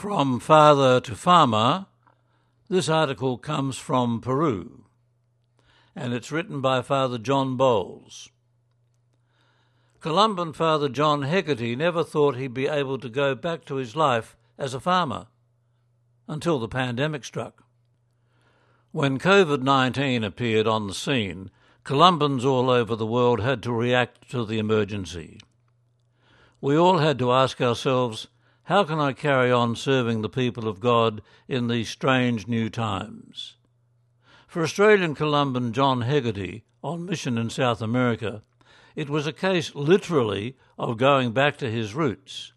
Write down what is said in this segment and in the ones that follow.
From Father to Farmer, this article comes from Peru, and it's written by Father John Bowles. Columban Father John Hegarty never thought he'd be able to go back to his life as a farmer until the pandemic struck. When COVID 19 appeared on the scene, Columbans all over the world had to react to the emergency. We all had to ask ourselves, how can I carry on serving the people of God in these strange new times? For Australian Columban John Hegarty, on mission in South America, it was a case literally of going back to his roots.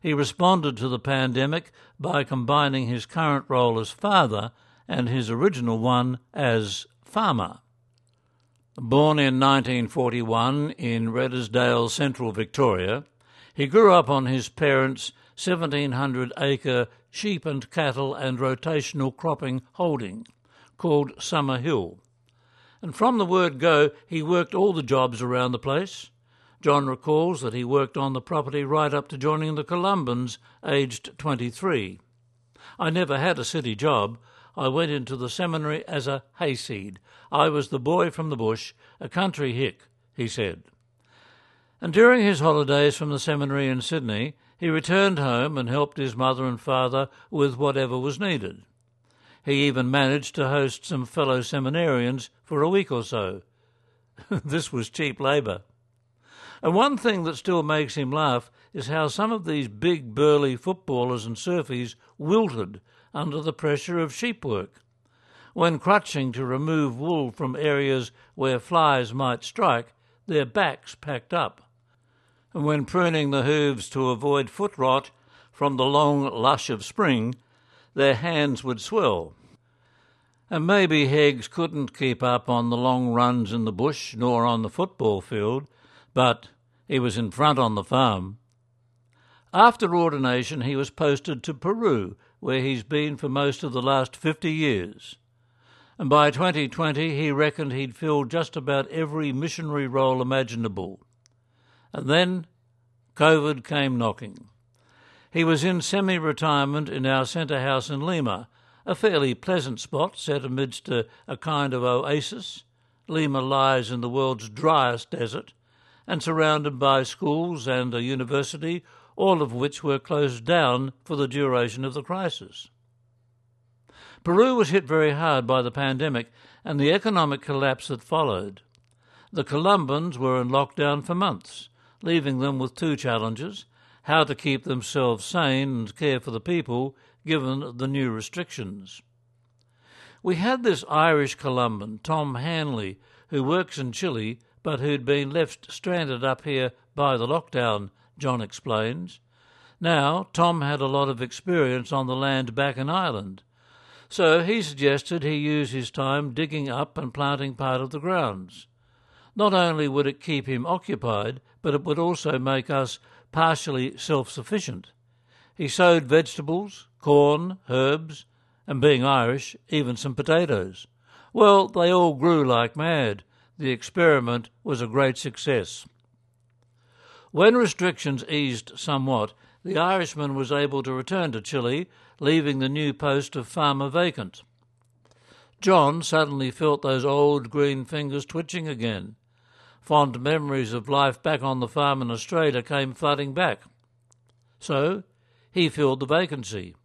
He responded to the pandemic by combining his current role as father and his original one as farmer. Born in 1941 in Redesdale, central Victoria, he grew up on his parents' 1,700 acre sheep and cattle and rotational cropping holding called Summer Hill. And from the word go, he worked all the jobs around the place. John recalls that he worked on the property right up to joining the Columbans, aged 23. I never had a city job. I went into the seminary as a hayseed. I was the boy from the bush, a country hick, he said. And during his holidays from the seminary in Sydney, he returned home and helped his mother and father with whatever was needed. He even managed to host some fellow seminarians for a week or so. this was cheap labour. And one thing that still makes him laugh is how some of these big burly footballers and surfies wilted under the pressure of sheep work. When crutching to remove wool from areas where flies might strike, their backs packed up and when pruning the hooves to avoid foot rot from the long lush of spring, their hands would swell. And maybe Heggs couldn't keep up on the long runs in the bush nor on the football field, but he was in front on the farm. After ordination, he was posted to Peru, where he's been for most of the last fifty years. And by 2020, he reckoned he'd filled just about every missionary role imaginable. And then COVID came knocking. He was in semi retirement in our centre house in Lima, a fairly pleasant spot set amidst a, a kind of oasis. Lima lies in the world's driest desert and surrounded by schools and a university, all of which were closed down for the duration of the crisis. Peru was hit very hard by the pandemic and the economic collapse that followed. The Columbans were in lockdown for months leaving them with two challenges how to keep themselves sane and care for the people given the new restrictions. We had this Irish Columban, Tom Hanley, who works in Chile but who'd been left stranded up here by the lockdown, John explains. Now, Tom had a lot of experience on the land back in Ireland, so he suggested he use his time digging up and planting part of the grounds. Not only would it keep him occupied, but it would also make us partially self sufficient. He sowed vegetables, corn, herbs, and being Irish, even some potatoes. Well, they all grew like mad. The experiment was a great success. When restrictions eased somewhat, the Irishman was able to return to Chile, leaving the new post of farmer vacant. John suddenly felt those old green fingers twitching again fond memories of life back on the farm in Australia came flooding back. So he filled the vacancy.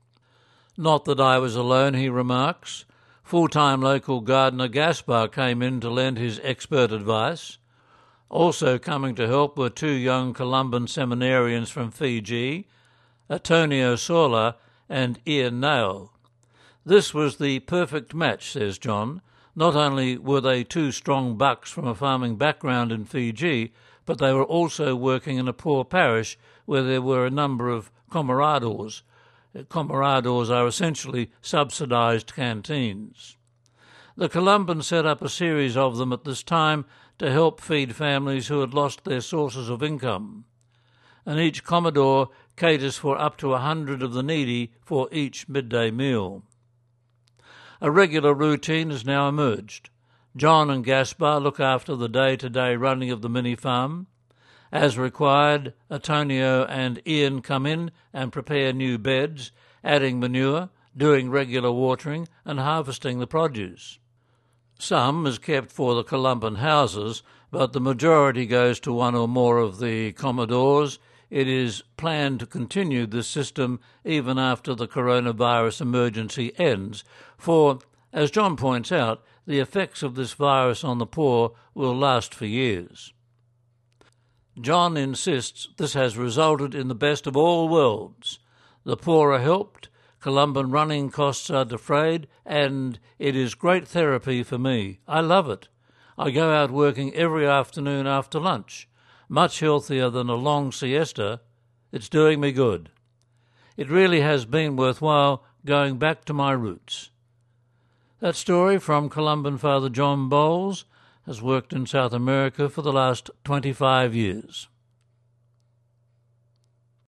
Not that I was alone, he remarks. Full time local gardener Gaspar came in to lend his expert advice. Also coming to help were two young Columban seminarians from Fiji, Antonio Sola and Ian Nail. This was the perfect match, says John, not only were they two strong bucks from a farming background in Fiji, but they were also working in a poor parish where there were a number of comedores. Uh, comaradors are essentially subsidised canteens. The Columbans set up a series of them at this time to help feed families who had lost their sources of income. And each comedor caters for up to a hundred of the needy for each midday meal. A regular routine has now emerged. John and Gaspar look after the day to day running of the mini farm. As required, Antonio and Ian come in and prepare new beds, adding manure, doing regular watering, and harvesting the produce. Some is kept for the Columban houses, but the majority goes to one or more of the comedores. It is planned to continue this system even after the coronavirus emergency ends, for, as John points out, the effects of this virus on the poor will last for years. John insists this has resulted in the best of all worlds. The poor are helped, Columban running costs are defrayed, and it is great therapy for me. I love it. I go out working every afternoon after lunch. Much healthier than a long siesta. It's doing me good. It really has been worthwhile going back to my roots. That story from Columban Father John Bowles has worked in South America for the last 25 years.